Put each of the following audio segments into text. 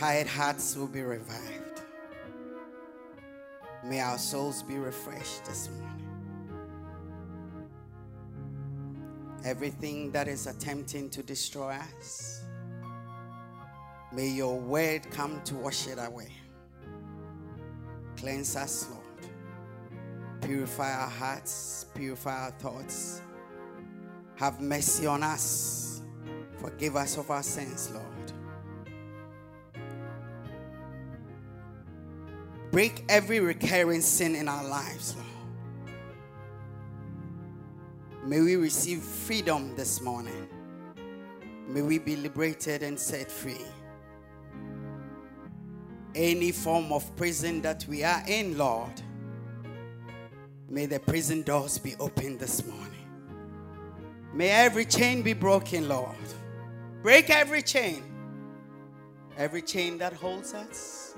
Tired hearts will be revived. May our souls be refreshed this morning. Everything that is attempting to destroy us, may your word come to wash it away. Cleanse us, Lord. Purify our hearts, purify our thoughts. Have mercy on us. Forgive us of our sins, Lord. Break every recurring sin in our lives, Lord. May we receive freedom this morning. May we be liberated and set free. Any form of prison that we are in, Lord, may the prison doors be opened this morning. May every chain be broken, Lord. Break every chain. Every chain that holds us,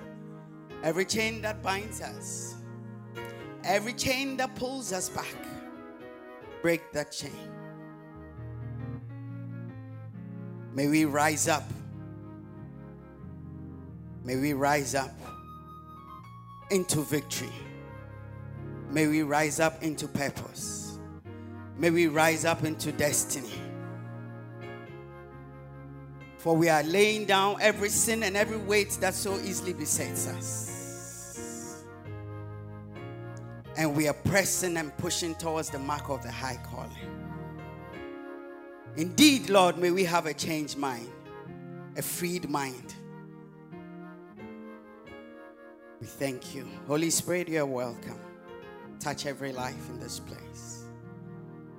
every chain that binds us, every chain that pulls us back. Break that chain. May we rise up. May we rise up into victory. May we rise up into purpose. May we rise up into destiny. For we are laying down every sin and every weight that so easily besets us. And we are pressing and pushing towards the mark of the high calling. Indeed, Lord, may we have a changed mind, a freed mind. We thank you. Holy Spirit, you are welcome. Touch every life in this place.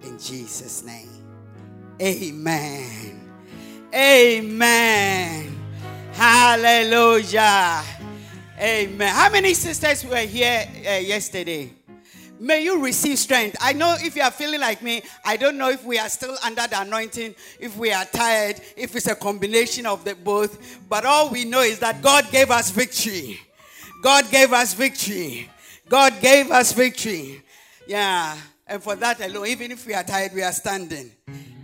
In Jesus' name. Amen. Amen. Hallelujah. Amen. How many sisters were here uh, yesterday? May you receive strength. I know if you are feeling like me, I don't know if we are still under the anointing, if we are tired, if it's a combination of the both. But all we know is that God gave us victory. God gave us victory. God gave us victory. Yeah. And for that alone, even if we are tired, we are standing.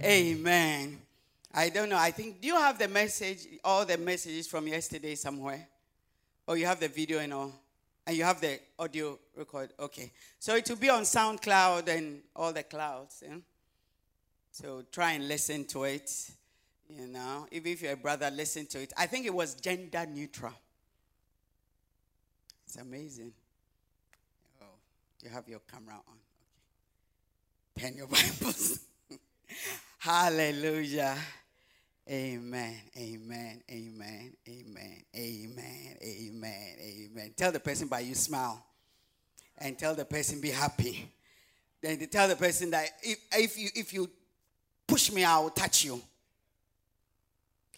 Amen. I don't know. I think, do you have the message, all the messages from yesterday somewhere? Or you have the video and all? And you have the audio record? Okay. So it will be on SoundCloud and all the clouds. Yeah? So try and listen to it. You know, even if you're a brother, listen to it. I think it was gender neutral. It's amazing. Oh, you have your camera on. Okay. Pen your Bibles. Hallelujah. Amen. Amen. Amen. Amen. Amen. Amen. Amen. Tell the person by you smile. And tell the person be happy. Then tell the person that if, if you if you push me, I will touch you.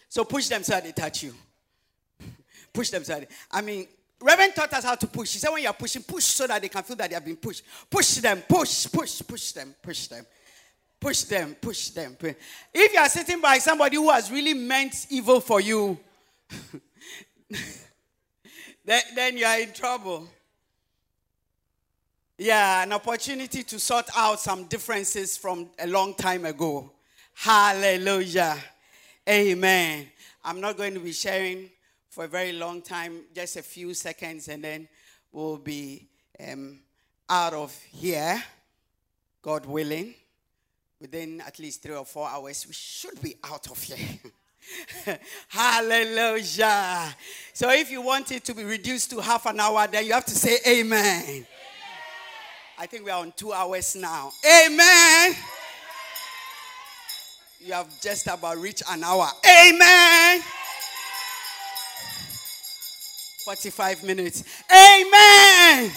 So push them so they touch you. push them so they, I mean Reverend taught us how to push. He said, when you're pushing, push so that they can feel that they have been pushed. Push them, push, push, push them, push them. Push them, push them. Push them. If you are sitting by somebody who has really meant evil for you, then, then you are in trouble. Yeah, an opportunity to sort out some differences from a long time ago. Hallelujah. Amen. I'm not going to be sharing for a very long time, just a few seconds, and then we'll be um, out of here, God willing. Within at least three or four hours, we should be out of here. Hallelujah. So if you want it to be reduced to half an hour, then you have to say amen. amen. I think we are on two hours now. Amen. You have just about reached an hour. Amen. 45 minutes. Amen.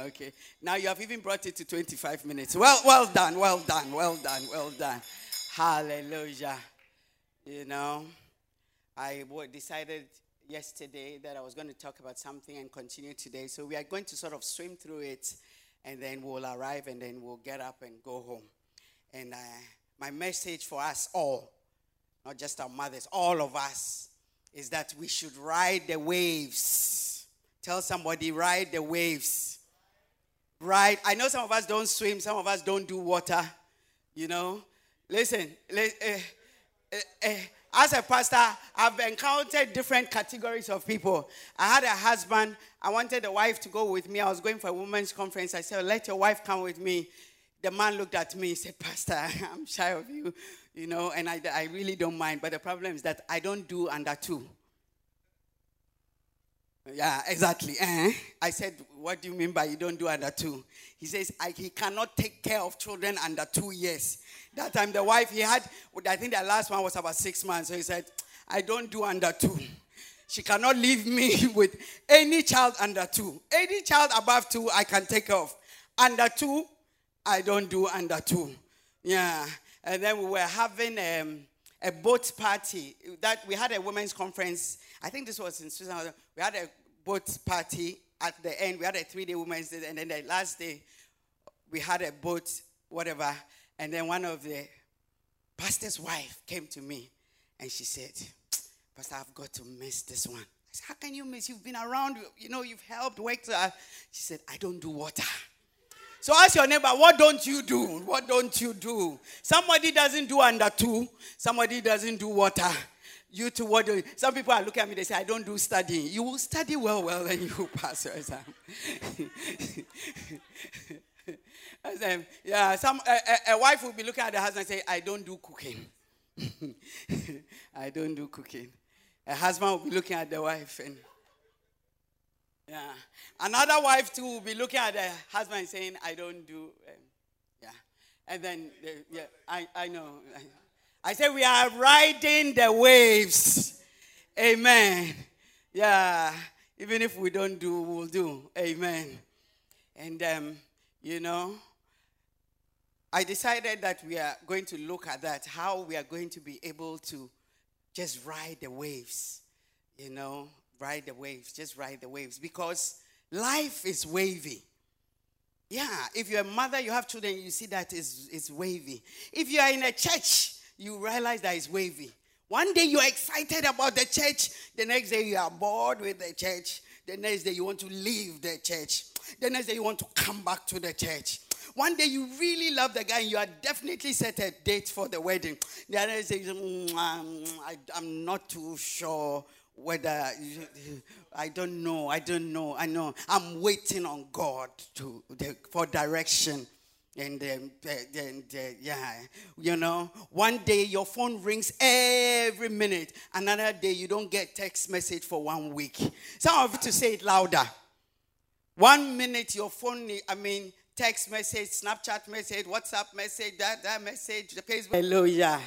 Okay. Now you have even brought it to 25 minutes. Well, well done, well done, well done, well done. Hallelujah. You know, I decided yesterday that I was going to talk about something and continue today. So we are going to sort of swim through it and then we'll arrive and then we'll get up and go home. And uh, my message for us all, not just our mothers, all of us, is that we should ride the waves. Tell somebody, ride the waves. Ride. I know some of us don't swim, some of us don't do water. You know, listen. uh, uh, uh, as a pastor, I've encountered different categories of people. I had a husband. I wanted a wife to go with me. I was going for a women's conference. I said, Let your wife come with me. The man looked at me and said, Pastor, I'm shy of you, you know, and I, I really don't mind. But the problem is that I don't do under two. Yeah, exactly. Uh-huh. I said, What do you mean by you don't do under two? He says, He cannot take care of children under two years. That time, the wife he had, I think the last one was about six months. So he said, I don't do under two. She cannot leave me with any child under two. Any child above two, I can take care of. Under two, I don't do under two. Yeah. And then we were having um, a boat party. That we had a women's conference I think this was in Switzerland. We had a boat party at the end. We had a three day women's day, and then the last day, we had a boat, whatever. And then one of the pastor's wife came to me and she said, Pastor, I've got to miss this one. I said, How can you miss? You've been around, you know, you've helped, worked. Uh. She said, I don't do water. So ask your neighbor, what don't you do? What don't you do? Somebody doesn't do under two, somebody doesn't do water. You two, what do you? Some people are looking at me, they say, I don't do studying. You will study well, well, and you will pass your exam. yeah, some, a, a, wife will be looking at the husband and say, I don't do cooking. I don't do cooking. A husband will be looking at the wife and yeah. Another wife too will be looking at the husband saying, I don't do um, yeah. And then yeah, I, I know. I say we are riding the waves. Amen. Yeah. Even if we don't do, we'll do. Amen. And, um, you know, I decided that we are going to look at that, how we are going to be able to just ride the waves. You know, ride the waves, just ride the waves. Because life is wavy. Yeah, if you're a mother, you have children, you see that is it's wavy. If you are in a church, you realize that it's wavy. One day you're excited about the church, the next day you are bored with the church, the next day you want to leave the church, the next day you want to come back to the church. One day you really love the guy and you are definitely set a date for the wedding. The other day, mm, I, I'm not too sure whether I don't know. I don't know. I know. I'm waiting on God to for direction. And um, uh, then, then, uh, yeah, you know, one day your phone rings every minute. Another day you don't get text message for one week. Some of you to say it louder. One minute your phone, I mean, text message, Snapchat message, WhatsApp message, that, that message, the Facebook. Hallelujah.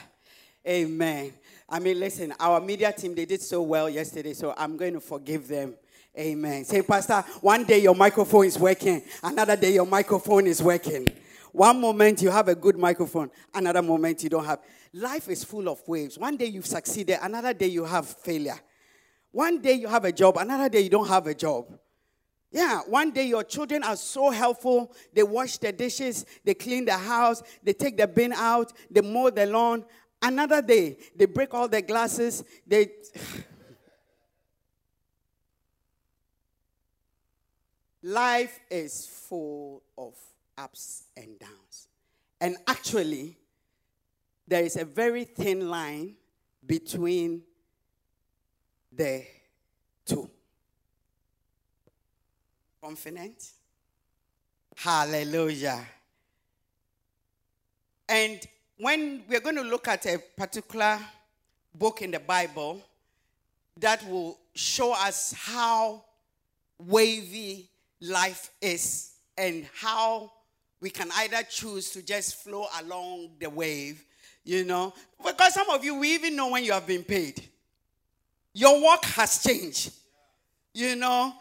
Amen. I mean, listen, our media team, they did so well yesterday, so I'm going to forgive them. Amen. Say, Pastor, one day your microphone is working, another day your microphone is working. One moment you have a good microphone, another moment you don't have. Life is full of waves. One day you've succeeded, another day you have failure. One day you have a job, another day you don't have a job. Yeah, one day your children are so helpful. They wash the dishes, they clean the house, they take the bin out, they mow the lawn. Another day, they break all their glasses, they. Life is full of ups and downs. And actually, there is a very thin line between the two. Confident? Hallelujah. And when we're going to look at a particular book in the Bible that will show us how wavy life is and how we can either choose to just flow along the wave, you know, because some of you, we even know when you have been paid. Your work has changed, you know.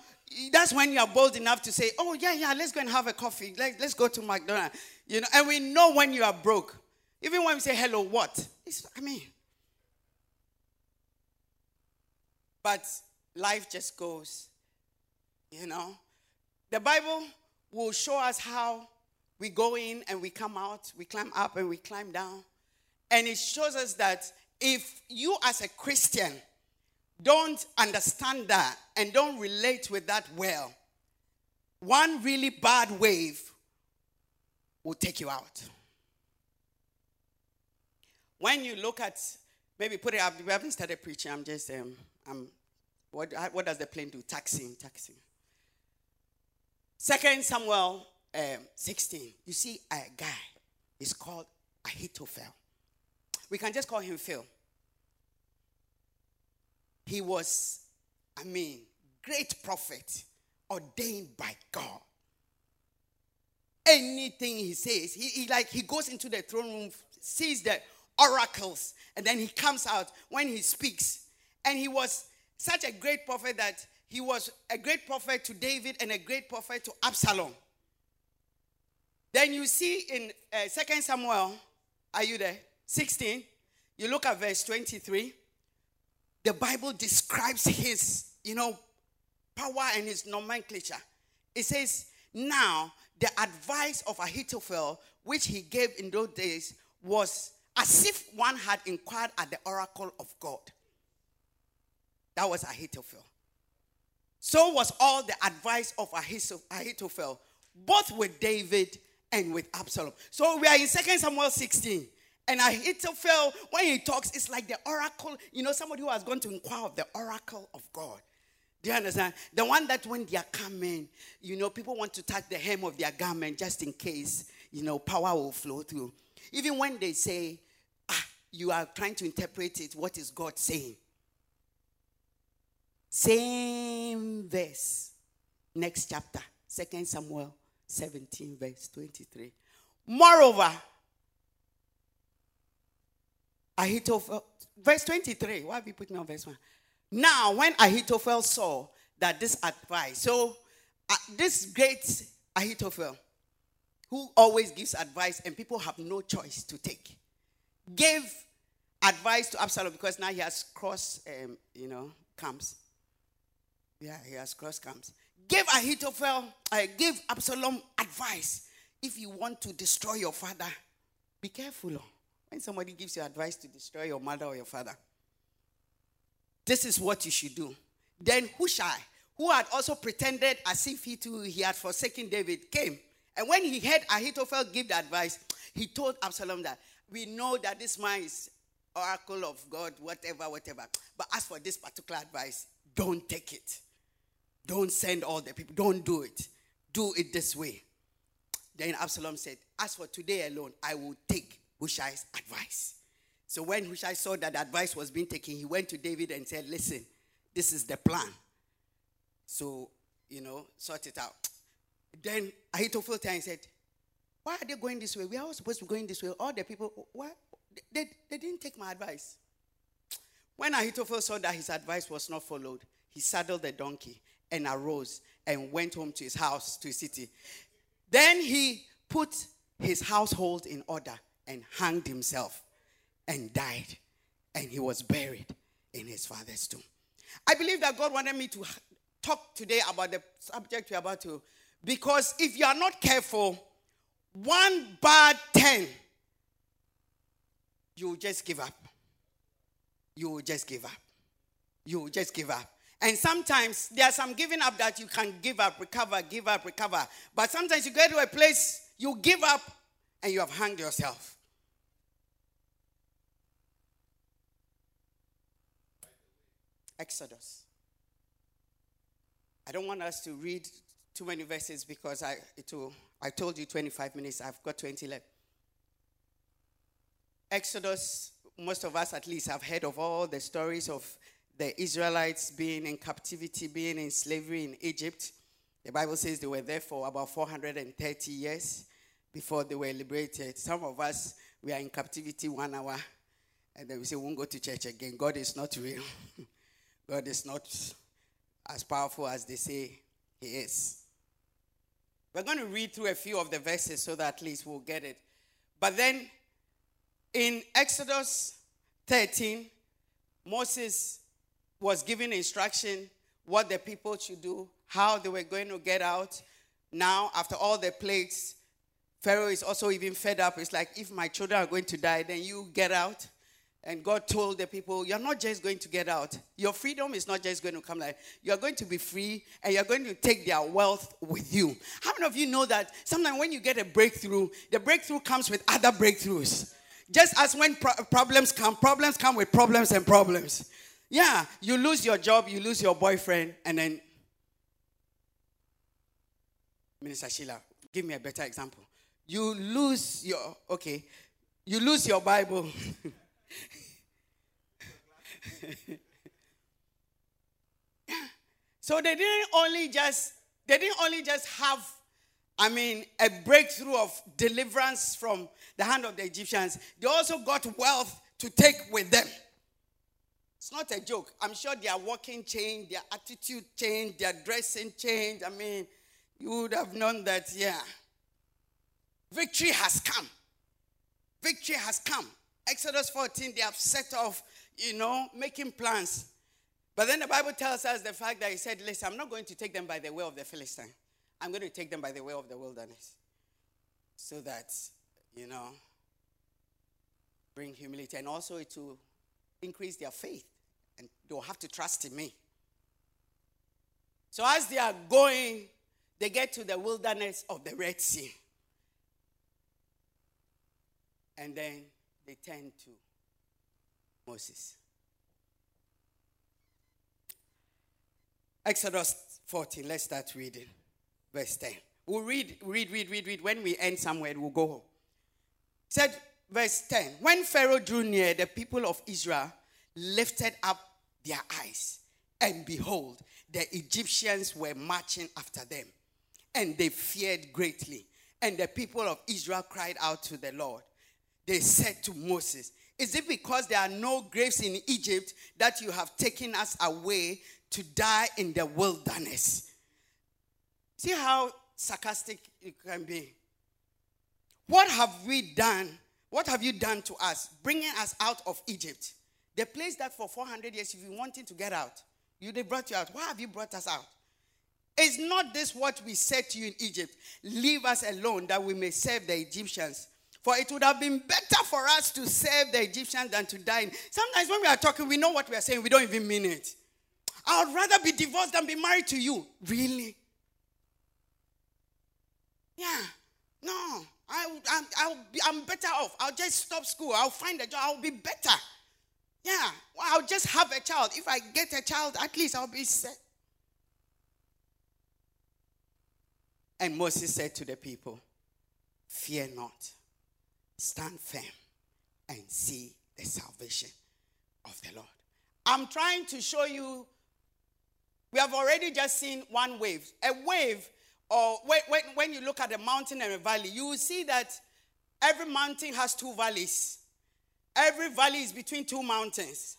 That's when you are bold enough to say, Oh, yeah, yeah, let's go and have a coffee. Let, let's go to McDonald's. You know, and we know when you are broke. Even when we say hello, what? It's, I mean, but life just goes, you know. The Bible will show us how we go in and we come out, we climb up and we climb down. And it shows us that if you, as a Christian, don't understand that and don't relate with that well, one really bad wave will take you out. When you look at Maybe put it up. We haven't started preaching. I'm just um, I'm. What what does the plane do? Taxing, taxing. Second Samuel um, 16. You see a guy. is called Ahithophel. We can just call him Phil. He was, I mean, great prophet ordained by God. Anything he says, he, he like he goes into the throne room, sees the oracles, and then he comes out when he speaks. And he was such a great prophet that he was a great prophet to David and a great prophet to Absalom. Then you see in uh, 2 Samuel, are you there? 16, you look at verse 23. The Bible describes his, you know, power and his nomenclature. It says, Now the advice of Ahithophel, which he gave in those days, was as if one had inquired at the oracle of God. That was Ahithophel. So was all the advice of Ahithophel, both with David and with Absalom. So we are in 2 Samuel 16. And Ahithophel, when he talks, it's like the oracle, you know, somebody who has gone to inquire of the oracle of God. Do you understand? The one that when they are coming, you know, people want to touch the hem of their garment just in case, you know, power will flow through. Even when they say, you are trying to interpret it, what is God saying? Same verse. Next chapter, Second Samuel 17, verse 23. Moreover, Ahithophel, verse 23. Why have you put me on verse 1? Now, when Ahithophel saw that this advice, so uh, this great Ahithophel, who always gives advice and people have no choice to take, gave advice to Absalom because now he has crossed, um, you know, camps. Yeah, he has crossed camps. Give Ahithophel, uh, give Absalom advice. If you want to destroy your father, be careful. When somebody gives you advice to destroy your mother or your father, this is what you should do. Then Hushai, who had also pretended as if he too he had forsaken David, came. And when he heard Ahithophel give the advice, he told Absalom that we know that this man is oracle of God, whatever, whatever. But as for this particular advice, don't take it. Don't send all the people. Don't do it. Do it this way. Then Absalom said, As for today alone, I will take Hushai's advice. So when Hushai saw that advice was being taken, he went to David and said, Listen, this is the plan. So, you know, sort it out. Then Ahithophel and said, Why are they going this way? We are all supposed to be going this way. All the people, why? They, they didn't take my advice. When Ahithophel saw that his advice was not followed, he saddled the donkey and arose and went home to his house, to his city. Then he put his household in order and hanged himself and died. And he was buried in his father's tomb. I believe that God wanted me to talk today about the subject we're about to, because if you are not careful, one bad ten, you just give up. You just give up. You just give up. And sometimes there's some giving up that you can give up, recover, give up, recover. But sometimes you get to a place you give up and you have hanged yourself. Exodus. I don't want us to read too many verses because I, it will, I told you 25 minutes. I've got 20 left. Exodus, most of us at least have heard of all the stories of the Israelites being in captivity, being in slavery in Egypt. The Bible says they were there for about 430 years before they were liberated. Some of us, we are in captivity one hour, and then we say, we won't go to church again. God is not real. God is not as powerful as they say He is. We're going to read through a few of the verses so that at least we'll get it. But then in Exodus 13, Moses was given instruction what the people should do, how they were going to get out. Now, after all the plagues, Pharaoh is also even fed up. It's like, if my children are going to die, then you get out. And God told the people, You're not just going to get out. Your freedom is not just going to come like you're going to be free and you're going to take their wealth with you. How many of you know that sometimes when you get a breakthrough, the breakthrough comes with other breakthroughs? Just as when pro- problems come, problems come with problems and problems. Yeah, you lose your job, you lose your boyfriend, and then. Minister Sheila, give me a better example. You lose your, okay, you lose your Bible. so they didn't only just, they didn't only just have I mean, a breakthrough of deliverance from the hand of the Egyptians. They also got wealth to take with them. It's not a joke. I'm sure their walking changed, their attitude changed, their dressing changed. I mean, you would have known that, yeah. Victory has come. Victory has come. Exodus 14, they have set off, you know, making plans. But then the Bible tells us the fact that he said, Listen, I'm not going to take them by the way of the Philistine. I'm going to take them by the way of the wilderness so that, you know, bring humility and also to increase their faith and they'll have to trust in me. So as they are going, they get to the wilderness of the Red Sea. And then they turn to Moses. Exodus 14, let's start reading verse 10. We'll read, read, read, read, read. When we end somewhere, we'll go home. said, verse 10 When Pharaoh drew near, the people of Israel lifted up their eyes, and behold, the Egyptians were marching after them, and they feared greatly. And the people of Israel cried out to the Lord. They said to Moses, Is it because there are no graves in Egypt that you have taken us away to die in the wilderness? See how sarcastic it can be. What have we done? What have you done to us, bringing us out of Egypt? The place that for 400 years you've been wanting to get out. You they brought you out. Why have you brought us out? Is not this what we said to you in Egypt? Leave us alone that we may serve the Egyptians. For it would have been better for us to save the Egyptians than to die. Sometimes when we are talking, we know what we are saying, we don't even mean it. I would rather be divorced than be married to you. Really? Yeah. No. I, I, I'll be, I'm better off. I'll just stop school. I'll find a job. I'll be better. Yeah. Well, I'll just have a child. If I get a child, at least I'll be set. And Moses said to the people, Fear not, stand firm and see the salvation of the Lord. I'm trying to show you, we have already just seen one wave. A wave or when, when, you look at a mountain and a valley, you will see that every mountain has two valleys. Every valley is between two mountains.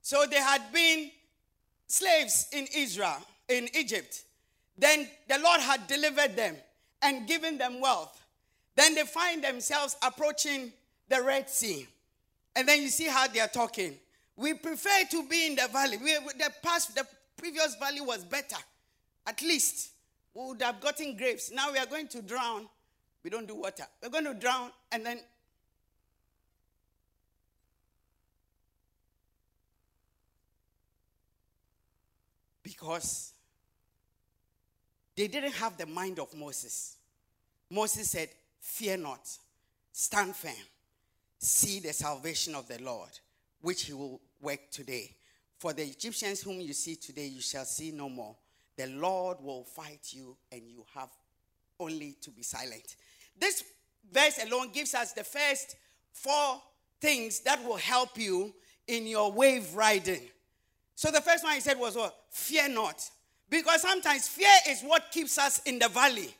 So there had been slaves in Israel, in Egypt. Then the Lord had delivered them and given them wealth. Then they find themselves approaching the Red Sea. And then you see how they are talking. We prefer to be in the valley. We, the past, the previous valley was better, at least we would have gotten grapes. Now we are going to drown. We don't do water. We're going to drown and then. Because they didn't have the mind of Moses. Moses said, Fear not, stand firm, see the salvation of the Lord, which he will work today. For the Egyptians whom you see today, you shall see no more the Lord will fight you and you have only to be silent. This verse alone gives us the first four things that will help you in your wave riding. So the first one he said was what? Fear not. Because sometimes fear is what keeps us in the valley.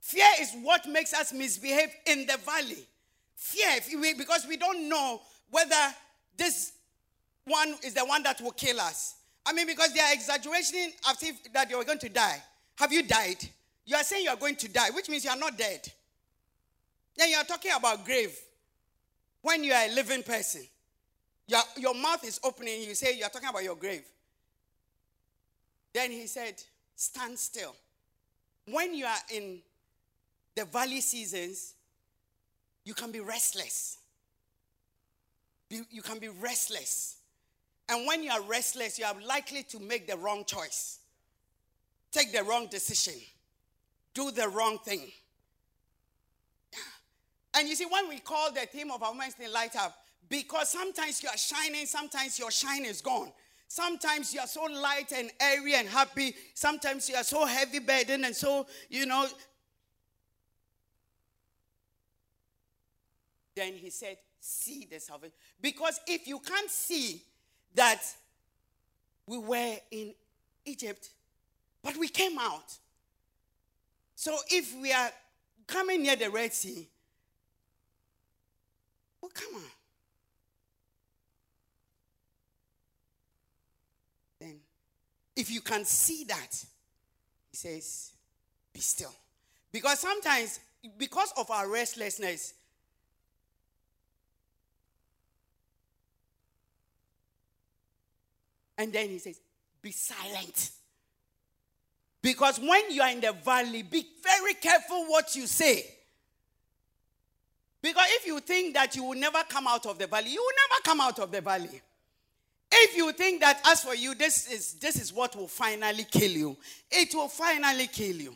Fear is what makes us misbehave in the valley. Fear, because we don't know whether this one is the one that will kill us. I mean, because they are exaggerating as if that you are going to die. Have you died? You are saying you are going to die, which means you are not dead. Then you are talking about grave when you are a living person. Your, your mouth is opening, you say you are talking about your grave. Then he said, Stand still. When you are in the valley seasons, you can be restless. You can be restless. And when you are restless, you are likely to make the wrong choice, take the wrong decision, do the wrong thing. And you see, when we call the theme of our Wednesday light up, because sometimes you are shining, sometimes your shine is gone. Sometimes you are so light and airy and happy. Sometimes you are so heavy burdened and so, you know. Then he said, See the salvation. Because if you can't see that we were in Egypt, but we came out. So if we are coming near the Red Sea, well, come on. Then, if you can see that, he says, be still. Because sometimes, because of our restlessness, and then he says, be silent. Because when you are in the valley, be very careful what you say. Because if you think that you will never come out of the valley, you will never come out of the valley. If you think that as for you, this is this is what will finally kill you, it will finally kill you.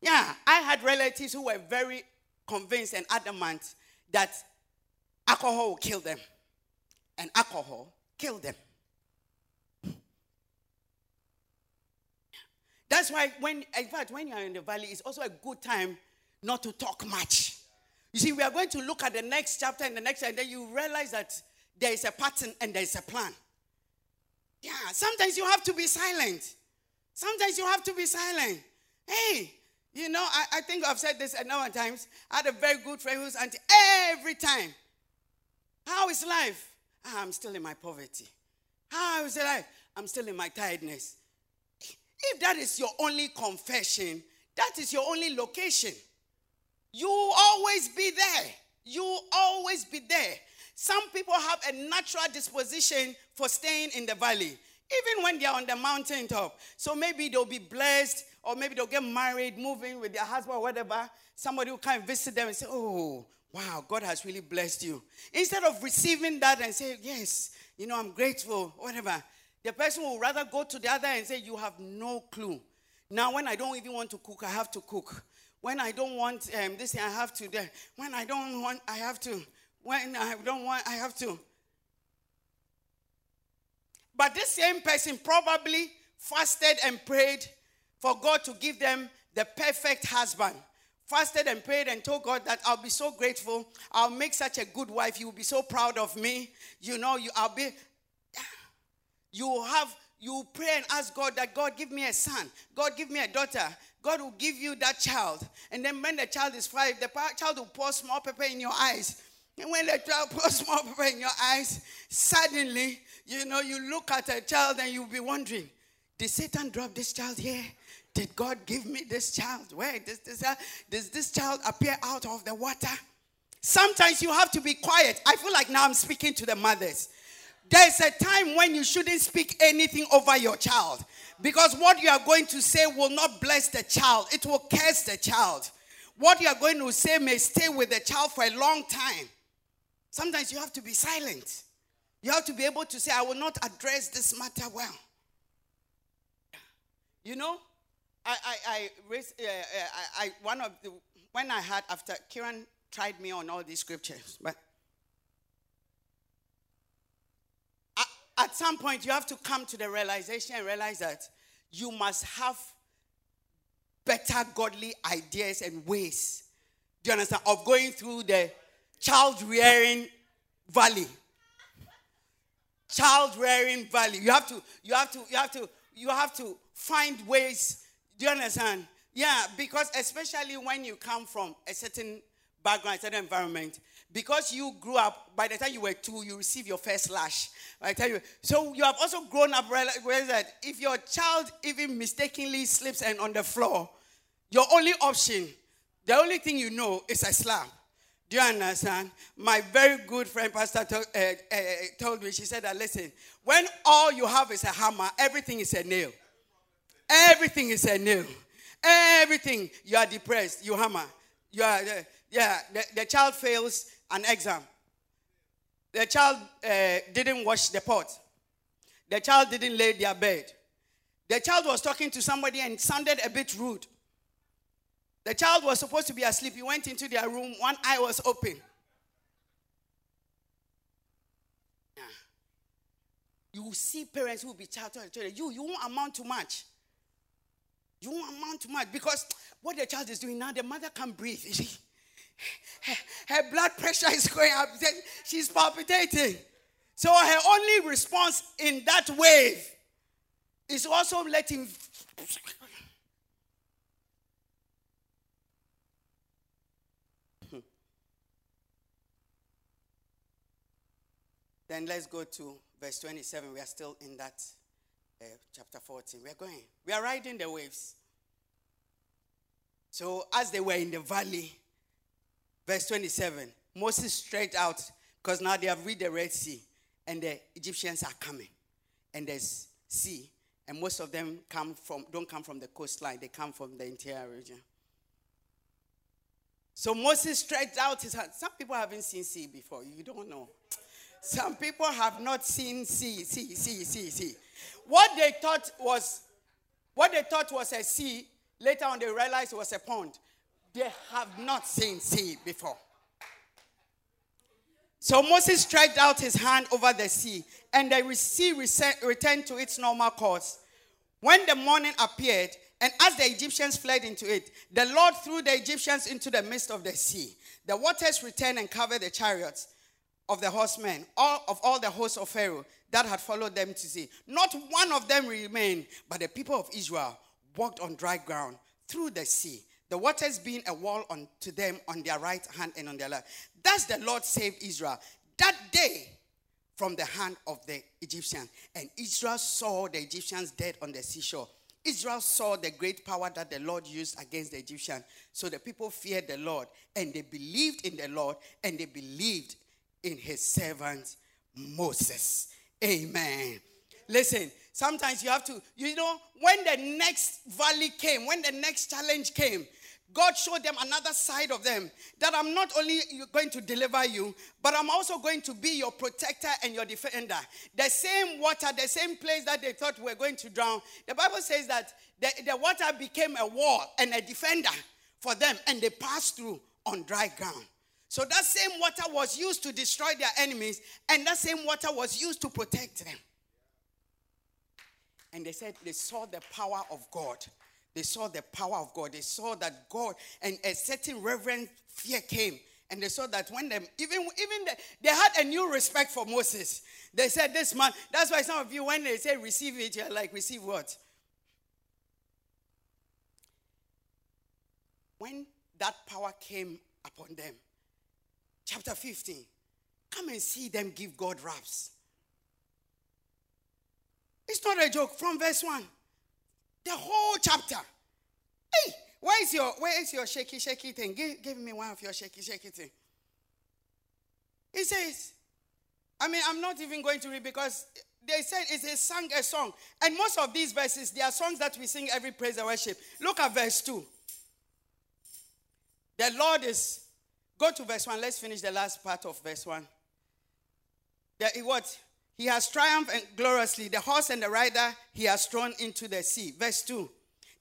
Yeah, I had relatives who were very convinced and adamant that alcohol will kill them. And alcohol killed them. That's why when in fact when you are in the valley, it's also a good time not to talk much. You see, we are going to look at the next chapter and the next, and then you realize that there is a pattern and there is a plan. Yeah, sometimes you have to be silent. Sometimes you have to be silent. Hey, you know, I, I think I've said this a number of times. I had a very good friend who's auntie every time. How is life? Ah, I'm still in my poverty. How is life? I'm still in my tiredness. If that is your only confession, that is your only location. You will always be there. You will always be there. Some people have a natural disposition for staying in the valley, even when they are on the mountaintop. So maybe they'll be blessed, or maybe they'll get married, move in with their husband, or whatever. Somebody will come and visit them and say, Oh, wow, God has really blessed you. Instead of receiving that and say, Yes, you know, I'm grateful, whatever, the person will rather go to the other and say, You have no clue. Now, when I don't even want to cook, I have to cook. When I don't want um, this, thing, I have to. When I don't want, I have to. When I don't want, I have to. But this same person probably fasted and prayed for God to give them the perfect husband. Fasted and prayed and told God that I'll be so grateful. I'll make such a good wife. You will be so proud of me. You know, you I'll be you have you pray and ask God that God give me a son, God give me a daughter. God will give you that child. And then when the child is five, the child will pour small pepper in your eyes. And when the child pours small pepper in your eyes, suddenly, you know, you look at a child and you'll be wondering, did Satan drop this child here? Did God give me this child? Where does this, uh, does this child appear out of the water? Sometimes you have to be quiet. I feel like now I'm speaking to the mothers. There's a time when you shouldn't speak anything over your child because what you are going to say will not bless the child, it will curse the child. What you are going to say may stay with the child for a long time. Sometimes you have to be silent. You have to be able to say, I will not address this matter well. You know, I, I, I, raised, uh, uh, I, I one of the, when I had, after Kieran tried me on all these scriptures, but at some point, you have to come to the realization and realize that you must have better godly ideas and ways. Do you understand? Of going through the child rearing valley. Child rearing valley. You have to, you have to, you have to, you have to find ways. Do you understand? Yeah, because especially when you come from a certain background, certain environment, because you grew up, by the time you were two, you received your first lash. I tell you. So you have also grown up where that if your child even mistakenly slips and on the floor, your only option, the only thing you know is a slap. Do you understand? My very good friend, Pastor, told, uh, uh, told me, she said that, listen, when all you have is a hammer, everything is a nail. Everything is a nail. Everything. You are depressed, you hammer. You are, uh, yeah, the, the child fails an exam. The child uh, didn't wash the pot. The child didn't lay their bed. The child was talking to somebody and sounded a bit rude. The child was supposed to be asleep. He went into their room, one eye was open. Yeah. You see parents who will be at children, you, you won't amount to much. You won't amount to much because what the child is doing now, the mother can't breathe. Her, blood pressure is going up. She's palpitating. So her only response in that wave is also letting. then let's go to verse 27. We are still in that uh, chapter 14. We are going. We are riding the waves. So as they were in the valley, verse 27, Moses stretched out because now they have read the Red Sea and the Egyptians are coming. And there's sea, and most of them come from don't come from the coastline, they come from the interior region. So Moses stretched out his hand. Some people haven't seen sea before. You don't know. Some people have not seen sea, sea, sea, sea, sea. What they thought was, what they thought was a sea, later on they realized it was a pond. They have not seen sea before. So Moses stretched out his hand over the sea, and the sea returned to its normal course. When the morning appeared, and as the Egyptians fled into it, the Lord threw the Egyptians into the midst of the sea. The waters returned and covered the chariots of the horsemen, all of all the hosts of Pharaoh that had followed them to sea. Not one of them remained, but the people of Israel walked on dry ground through the sea the waters being a wall unto them on their right hand and on their left. Thus the Lord saved Israel that day from the hand of the Egyptians. And Israel saw the Egyptians dead on the seashore. Israel saw the great power that the Lord used against the Egyptians. So the people feared the Lord and they believed in the Lord and they believed in his servant Moses. Amen. Listen, sometimes you have to, you know, when the next valley came, when the next challenge came, God showed them another side of them that I'm not only going to deliver you, but I'm also going to be your protector and your defender. The same water, the same place that they thought we were going to drown, the Bible says that the, the water became a wall and a defender for them, and they passed through on dry ground. So that same water was used to destroy their enemies, and that same water was used to protect them. And they said they saw the power of God they saw the power of God. They saw that God and a certain reverent fear came. And they saw that when them even even the, they had a new respect for Moses. They said, "This man." That's why some of you, when they say receive it, you're like, "Receive what?" When that power came upon them, chapter 15, come and see them give God raps. It's not a joke. From verse 1. The whole chapter. Hey, where is your where is your shaky shaky thing? Give, give me one of your shaky shaky thing. He says, I mean, I'm not even going to read because they said it's a sung a song. And most of these verses, they are songs that we sing every praise and worship. Look at verse 2. The Lord is go to verse 1. Let's finish the last part of verse 1. The, what? He has triumphed gloriously. The horse and the rider he has thrown into the sea. Verse 2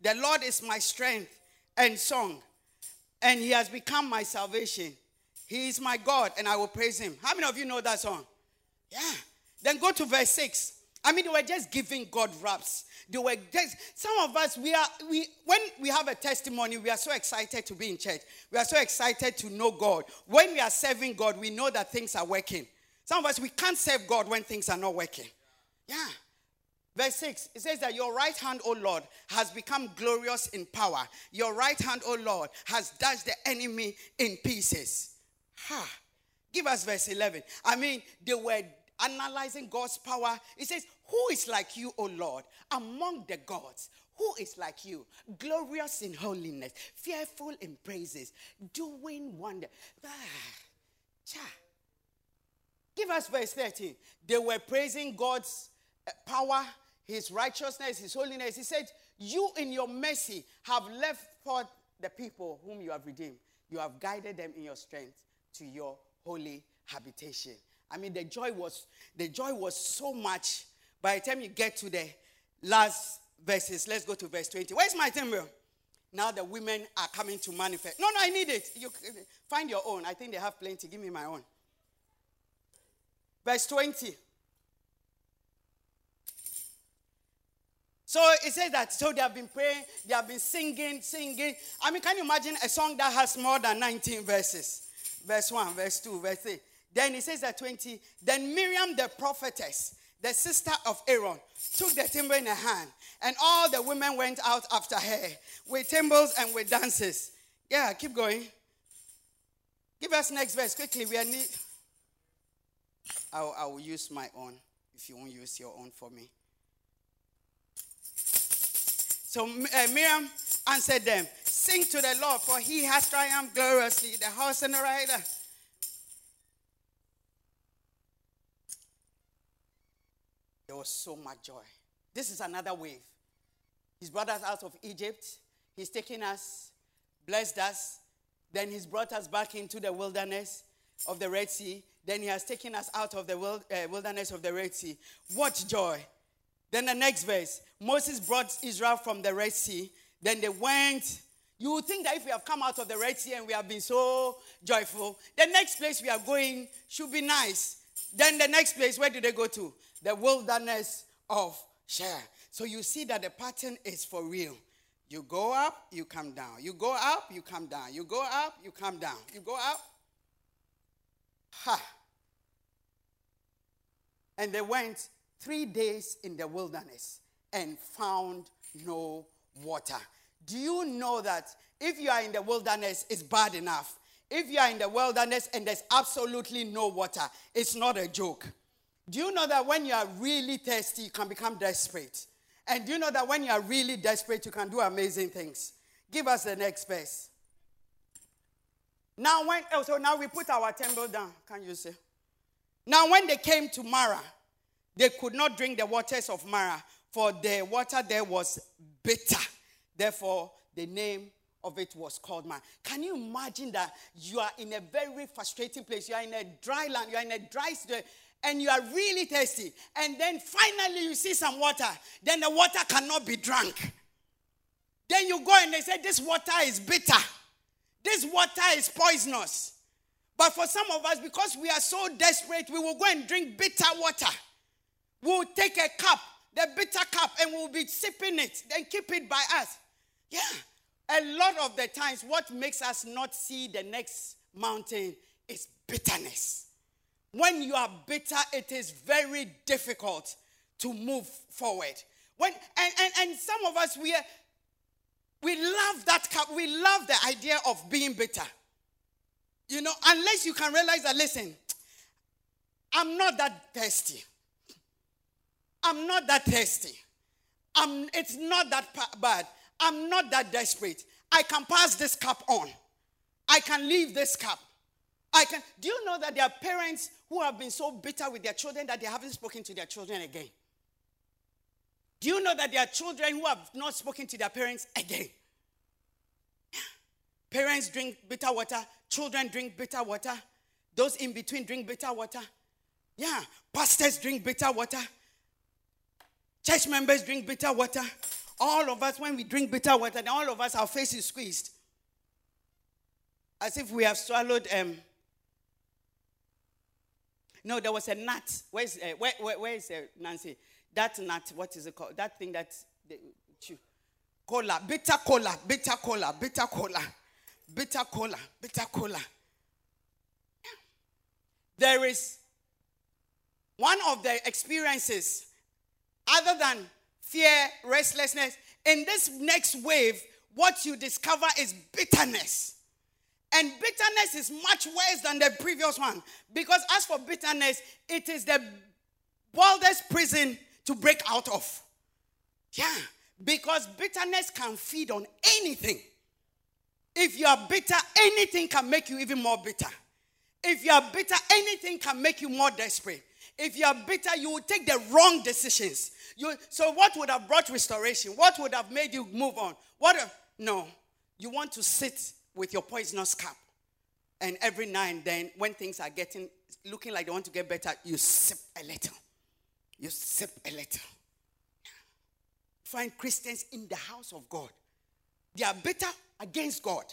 The Lord is my strength and song, and he has become my salvation. He is my God, and I will praise him. How many of you know that song? Yeah. Then go to verse 6. I mean, they were just giving God raps. They were just, some of us, we are, we, when we have a testimony, we are so excited to be in church. We are so excited to know God. When we are serving God, we know that things are working. Some of us, we can't serve God when things are not working. Yeah. Verse 6, it says that your right hand, O Lord, has become glorious in power. Your right hand, O Lord, has dashed the enemy in pieces. Ha. Give us verse 11. I mean, they were analyzing God's power. It says, Who is like you, O Lord, among the gods? Who is like you? Glorious in holiness, fearful in praises, doing wonder. Ah, cha. Give us verse 13. They were praising God's uh, power, His righteousness, His holiness. He said, You in your mercy have left forth the people whom you have redeemed. You have guided them in your strength to your holy habitation. I mean, the joy was the joy was so much. By the time you get to the last verses, let's go to verse 20. Where's my timber? Now the women are coming to manifest. No, no, I need it. You find your own. I think they have plenty. Give me my own. Verse 20. So it says that, so they have been praying, they have been singing, singing. I mean, can you imagine a song that has more than 19 verses? Verse 1, verse 2, verse 3. Then it says that 20. Then Miriam the prophetess, the sister of Aaron, took the timbrel in her hand, and all the women went out after her with timbrels and with dances. Yeah, keep going. Give us next verse quickly. We are need. I will use my own if you won't use your own for me. So uh, Miriam answered them, Sing to the Lord, for he has triumphed gloriously, the horse and the rider. There was so much joy. This is another wave. He's brought us out of Egypt. He's taken us, blessed us. Then he's brought us back into the wilderness of the Red Sea. Then he has taken us out of the uh, wilderness of the Red Sea. What joy! Then the next verse Moses brought Israel from the Red Sea. Then they went. You would think that if we have come out of the Red Sea and we have been so joyful, the next place we are going should be nice. Then the next place, where do they go to? The wilderness of Shur. So you see that the pattern is for real. You go up, you come down. You go up, you come down. You go up, you come down. You go up. Ha. And they went three days in the wilderness and found no water. Do you know that if you are in the wilderness, it's bad enough? If you are in the wilderness and there's absolutely no water, it's not a joke. Do you know that when you are really thirsty, you can become desperate? And do you know that when you are really desperate, you can do amazing things? Give us the next verse. Now, when, oh, so now we put our temple down. Can you see? Now, when they came to Marah, they could not drink the waters of Marah, for the water there was bitter. Therefore, the name of it was called Marah. Can you imagine that you are in a very frustrating place? You are in a dry land, you are in a dry situation, and you are really thirsty. And then finally you see some water. Then the water cannot be drunk. Then you go and they say, This water is bitter. This water is poisonous. But for some of us, because we are so desperate, we will go and drink bitter water. We'll take a cup, the bitter cup, and we'll be sipping it, then keep it by us. Yeah. A lot of the times, what makes us not see the next mountain is bitterness. When you are bitter, it is very difficult to move forward. When and, and, and some of us we are, we love that cup, we love the idea of being bitter. You know, unless you can realize that, listen, I'm not that thirsty. I'm not that thirsty. I'm, it's not that bad. I'm not that desperate. I can pass this cup on. I can leave this cup. I can. Do you know that there are parents who have been so bitter with their children that they haven't spoken to their children again? Do you know that there are children who have not spoken to their parents again? Parents drink bitter water, children drink bitter water, those in between drink bitter water. Yeah, pastors drink bitter water. Church members drink bitter water. All of us, when we drink bitter water, all of us, our face is squeezed. As if we have swallowed. Um, no, there was a nut. Where's, uh, where, where, where is uh, Nancy? That nut, what is it called? That thing that. They, kola, bitter kola, bitter kola, bitter kola, bitter kola, bitter kola. There is one of the experiences other than fear, restlessness, in this next wave, what you discover is bitterness. And bitterness is much worse than the previous one. Because as for bitterness, it is the wildest prison to break out of. Yeah. Because bitterness can feed on anything. If you are bitter, anything can make you even more bitter. If you are bitter, anything can make you more desperate. If you are bitter, you will take the wrong decisions. You, so, what would have brought restoration? What would have made you move on? What? A, no. You want to sit with your poisonous cup. And every now and then, when things are getting, looking like they want to get better, you sip a little. You sip a little. Find Christians in the house of God. They are bitter against God.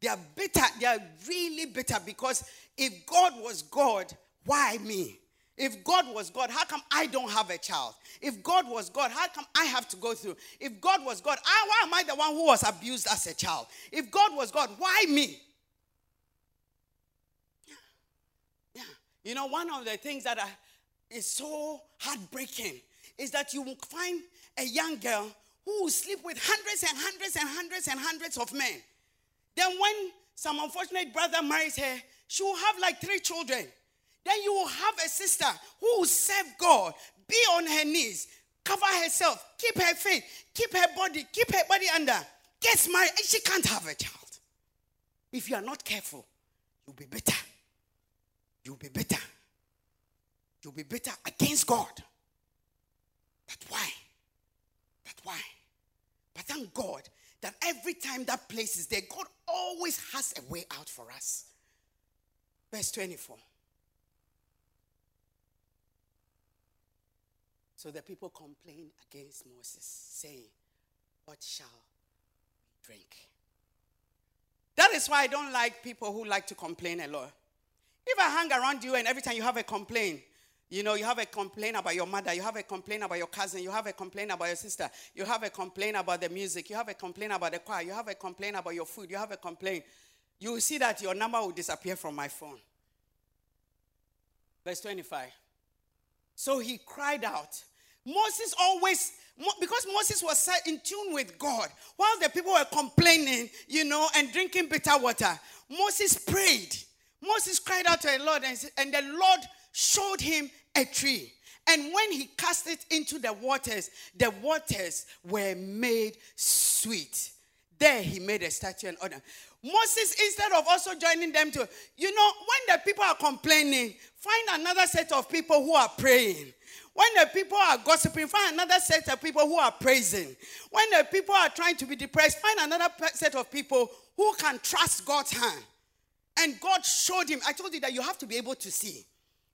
They are bitter. They are really bitter because if God was God, why me? If God was God, how come I don't have a child? If God was God, how come I have to go through? If God was God, I, why am I the one who was abused as a child? If God was God, why me? Yeah. yeah. You know, one of the things that is so heartbreaking is that you will find a young girl who will sleep with hundreds and hundreds and hundreds and hundreds of men. Then, when some unfortunate brother marries her, she will have like three children. Then you will have a sister who will serve God, be on her knees, cover herself, keep her faith, keep her body, keep her body under, gets married, and she can't have a child. If you are not careful, you'll be bitter. You'll be bitter. You'll be bitter against God. But why? But why? But thank God that every time that place is there, God always has a way out for us. Verse 24. So the people complained against Moses, saying, What shall we drink? That is why I don't like people who like to complain a lot. If I hang around you and every time you have a complaint, you know, you have a complaint about your mother, you have a complaint about your cousin, you have a complaint about your sister, you have a complaint about the music, you have a complaint about the choir, you have a complaint about your food, you have a complaint. You will see that your number will disappear from my phone. Verse 25. So he cried out. Moses always, because Moses was in tune with God, while the people were complaining, you know, and drinking bitter water, Moses prayed. Moses cried out to the Lord, and, and the Lord showed him a tree. And when he cast it into the waters, the waters were made sweet. There he made a statue and order. Moses, instead of also joining them to, you know, when the people are complaining, find another set of people who are praying. When the people are gossiping, find another set of people who are praising. When the people are trying to be depressed, find another set of people who can trust God's hand. And God showed him. I told you that you have to be able to see.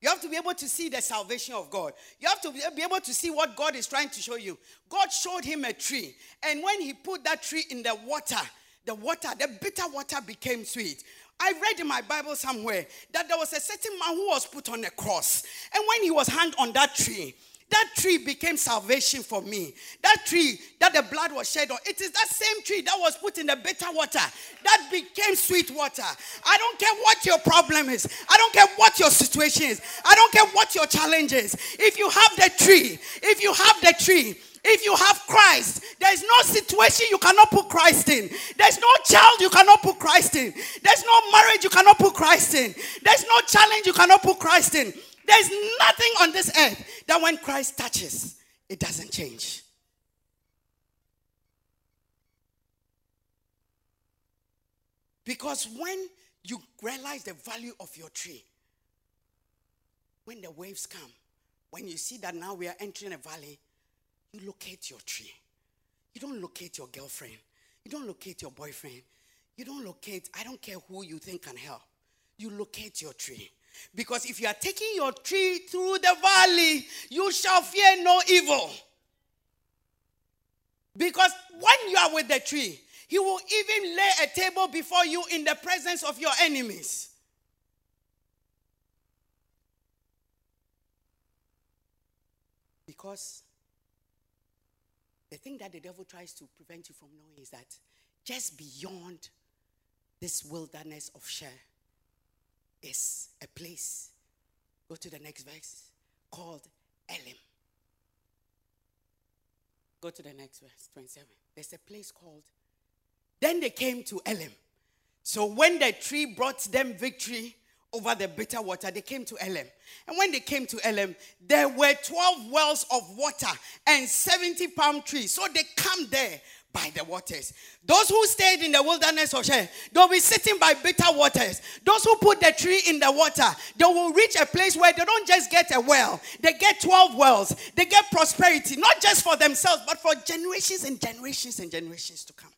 You have to be able to see the salvation of God. You have to be able to see what God is trying to show you. God showed him a tree. And when he put that tree in the water, the water, the bitter water became sweet. I read in my Bible somewhere that there was a certain man who was put on a cross. And when he was hung on that tree, that tree became salvation for me. That tree that the blood was shed on, it is that same tree that was put in the bitter water that became sweet water. I don't care what your problem is. I don't care what your situation is. I don't care what your challenge is. If you have the tree, if you have the tree, if you have Christ, there is no situation you cannot put Christ in. There's no child you cannot put Christ in. There's no marriage you cannot put Christ in. There's no challenge you cannot put Christ in. There's nothing on this earth that when Christ touches, it doesn't change. Because when you realize the value of your tree, when the waves come, when you see that now we are entering a valley, you locate your tree. You don't locate your girlfriend. You don't locate your boyfriend. You don't locate, I don't care who you think can help. You locate your tree. Because if you are taking your tree through the valley, you shall fear no evil. Because when you are with the tree, he will even lay a table before you in the presence of your enemies. Because the thing that the devil tries to prevent you from knowing is that just beyond this wilderness of Shur is a place. Go to the next verse called Elim. Go to the next verse, 27. There's a place called. Then they came to Elim. So when the tree brought them victory, over the bitter water, they came to Elim. And when they came to Elim, there were 12 wells of water and 70 palm trees. So they come there by the waters. Those who stayed in the wilderness of Shur, they'll be sitting by bitter waters. Those who put the tree in the water, they will reach a place where they don't just get a well, they get 12 wells. They get prosperity, not just for themselves, but for generations and generations and generations to come.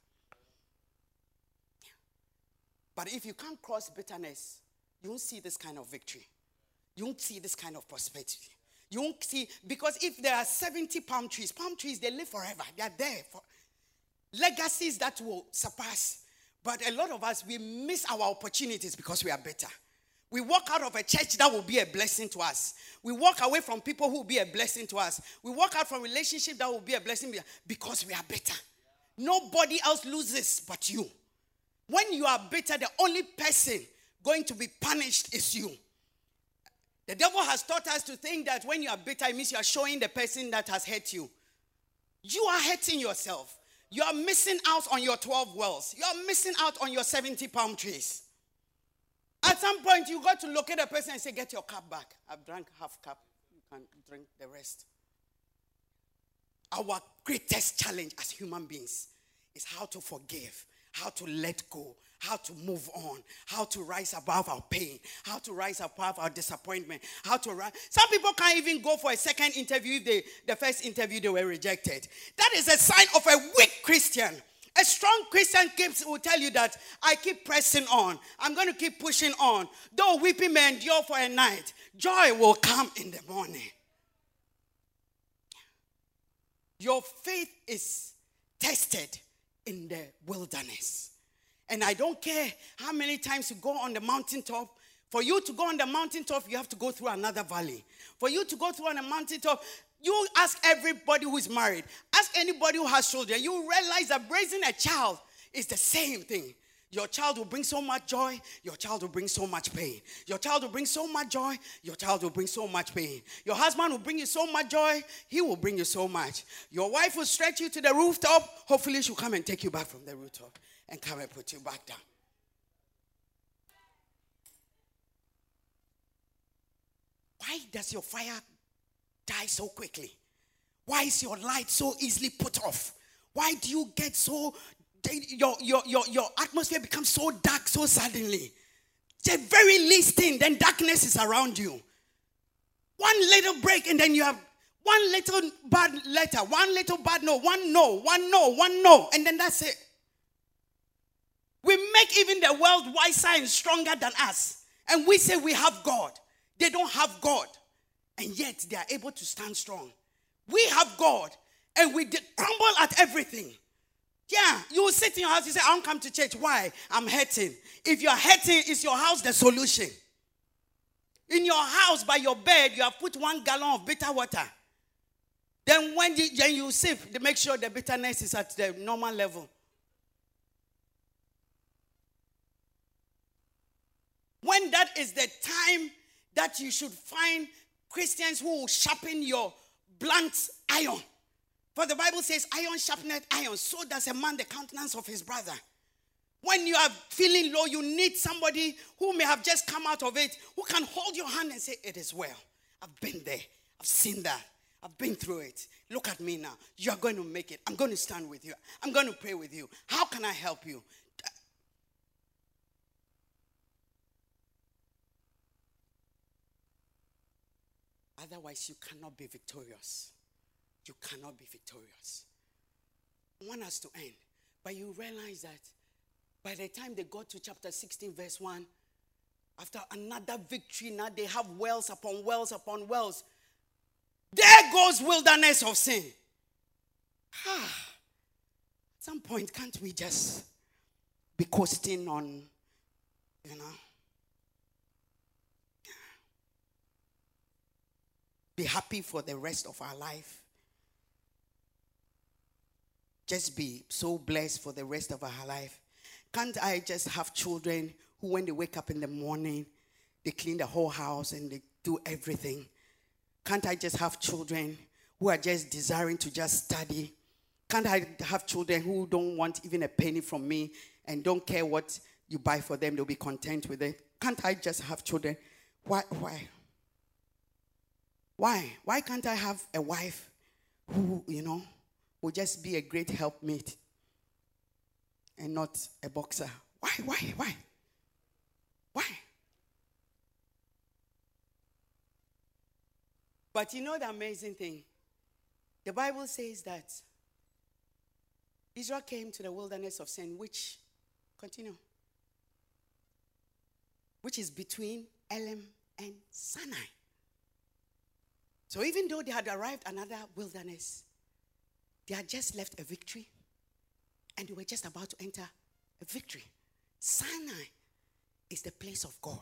But if you can't cross bitterness, you won't see this kind of victory. You won't see this kind of prosperity. You won't see, because if there are 70 palm trees, palm trees, they live forever. They are there. For, legacies that will surpass. But a lot of us, we miss our opportunities because we are better. We walk out of a church that will be a blessing to us. We walk away from people who will be a blessing to us. We walk out from relationship that will be a blessing because we are better. Nobody else loses but you. When you are better, the only person going to be punished is you. The devil has taught us to think that when you are bitter, it means you are showing the person that has hurt you. You are hurting yourself. You are missing out on your 12 wells. You are missing out on your 70 palm trees. At some point, you got to locate a person and say, Get your cup back. I've drank half cup. You can drink the rest. Our greatest challenge as human beings is how to forgive, how to let go, how to move on, how to rise above our pain, how to rise above our disappointment, how to rise. Some people can't even go for a second interview if they, the first interview they were rejected. That is a sign of a weak Christian. A strong Christian keeps, will tell you that I keep pressing on. I'm going to keep pushing on. Though weeping may endure for a night, joy will come in the morning. Your faith is tested in the wilderness. And I don't care how many times you go on the mountaintop. For you to go on the mountaintop, you have to go through another valley. For you to go through on a mountaintop, you ask everybody who is married, ask anybody who has children, you realize that raising a child is the same thing. Your child will bring so much joy, your child will bring so much pain. Your child will bring so much joy, your child will bring so much pain. Your husband will bring you so much joy, he will bring you so much. Your wife will stretch you to the rooftop, hopefully, she'll come and take you back from the rooftop and come and put you back down. Why does your fire die so quickly? Why is your light so easily put off? Why do you get so your your your, your atmosphere becomes so dark so suddenly? The very least thing, then darkness is around you. One little break, and then you have one little bad letter, one little bad no, one no, one no, one no, and then that's it. We make even the world wiser and stronger than us. And we say we have God. They don't have God. And yet they are able to stand strong. We have God. And we crumble at everything. Yeah, you will sit in your house, you say, I don't come to church. Why? I'm hurting. If you're hurting, is your house the solution? In your house, by your bed, you have put one gallon of bitter water. Then when you, then you sip, make sure the bitterness is at the normal level. That is the time that you should find Christians who will sharpen your blunt iron. For the Bible says, iron sharpeneth iron, so does a man the countenance of his brother. When you are feeling low, you need somebody who may have just come out of it, who can hold your hand and say, It is well. I've been there. I've seen that. I've been through it. Look at me now. You are going to make it. I'm going to stand with you. I'm going to pray with you. How can I help you? Otherwise, you cannot be victorious. You cannot be victorious. I want us to end. But you realize that by the time they got to chapter 16, verse 1, after another victory, now they have wells upon wells upon wells. There goes wilderness of sin. Ah, at some point, can't we just be coasting on, you know? Be happy for the rest of our life. Just be so blessed for the rest of our life. Can't I just have children who, when they wake up in the morning, they clean the whole house and they do everything? Can't I just have children who are just desiring to just study? Can't I have children who don't want even a penny from me and don't care what you buy for them? They'll be content with it. Can't I just have children? Why? Why? Why? Why can't I have a wife who, you know, will just be a great helpmate and not a boxer? Why? Why? Why? Why? But you know the amazing thing? The Bible says that Israel came to the wilderness of sin, which, continue, which is between Elim and Sinai. So even though they had arrived another wilderness, they had just left a victory, and they were just about to enter a victory. Sinai is the place of God.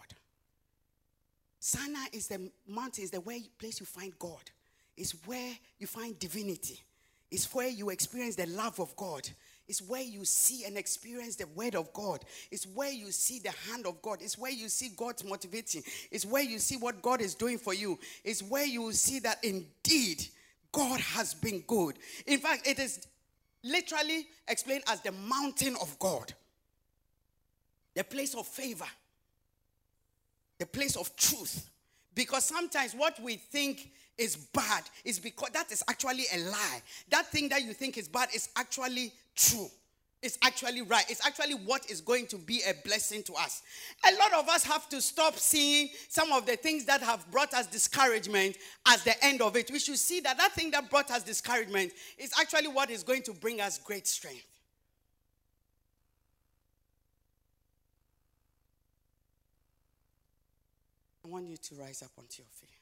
Sinai is the mountain, is the way, place you find God. It's where you find divinity. It's where you experience the love of God. It's where you see and experience the word of God. It's where you see the hand of God. It's where you see God's motivating. It's where you see what God is doing for you. It's where you see that indeed God has been good. In fact, it is literally explained as the mountain of God, the place of favor, the place of truth. Because sometimes what we think is bad is because that is actually a lie. That thing that you think is bad is actually true. It's actually right. It's actually what is going to be a blessing to us. A lot of us have to stop seeing some of the things that have brought us discouragement as the end of it. We should see that that thing that brought us discouragement is actually what is going to bring us great strength. I want you to rise up onto your feet.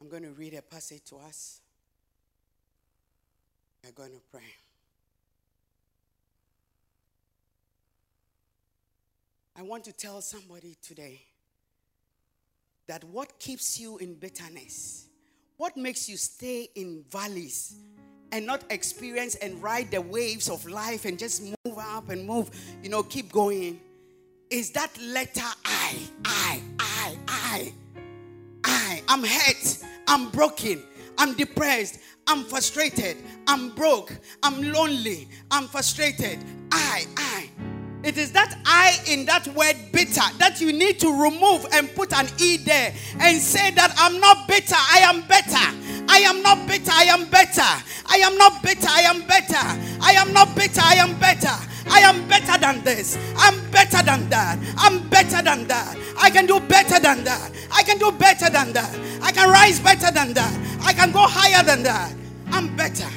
I'm going to read a passage to us. We're going to pray. I want to tell somebody today that what keeps you in bitterness, what makes you stay in valleys and not experience and ride the waves of life and just move up and move, you know, keep going, is that letter I, I, I, I. I, I'm hurt, I'm broken, I'm depressed, I'm frustrated, I'm broke, I'm lonely, I'm frustrated. I. It is that I in that word bitter that you need to remove and put an E there and say that I'm not bitter, I am better. I am not bitter, I am better. I am not bitter, I am better. I am not bitter, I am better. I am better than this. I'm better than that. I'm better than that. I can do better than that. I can do better than that. I can rise better than that. I can go higher than that. I'm better.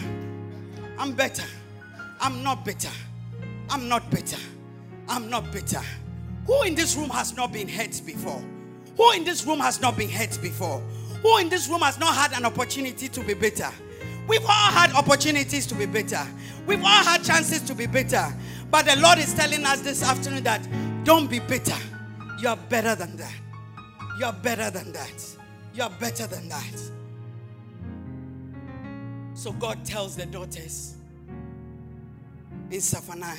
I'm better. I'm not bitter. I'm not bitter. I'm not bitter. Who in this room has not been hurt before? Who in this room has not been hurt before? Who in this room has not had an opportunity to be bitter? We've all had opportunities to be bitter. We've all had chances to be bitter. But the Lord is telling us this afternoon that don't be bitter. You are better than that. You are better than that. You are better than that. So God tells the daughters in Zephaniah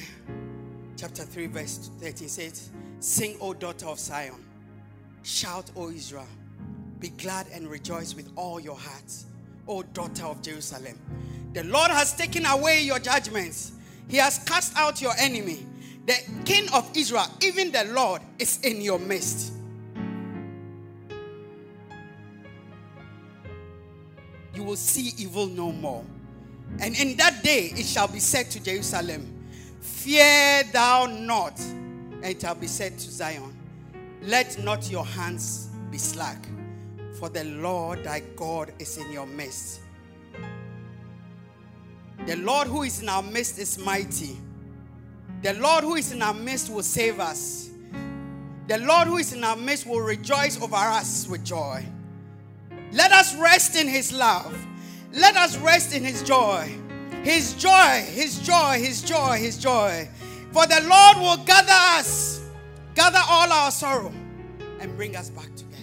chapter 3, verse 13 says, Sing, O daughter of Zion, shout, O Israel, be glad and rejoice with all your hearts, O daughter of Jerusalem. The Lord has taken away your judgments, He has cast out your enemy. The King of Israel, even the Lord, is in your midst. You will see evil no more. And in that day it shall be said to Jerusalem, Fear thou not. And it shall be said to Zion, Let not your hands be slack, for the Lord thy God is in your midst. The Lord who is in our midst is mighty. The Lord who is in our midst will save us. The Lord who is in our midst will rejoice over us with joy. Let us rest in his love. Let us rest in his joy. His joy, his joy, his joy, his joy. For the Lord will gather us, gather all our sorrow, and bring us back together.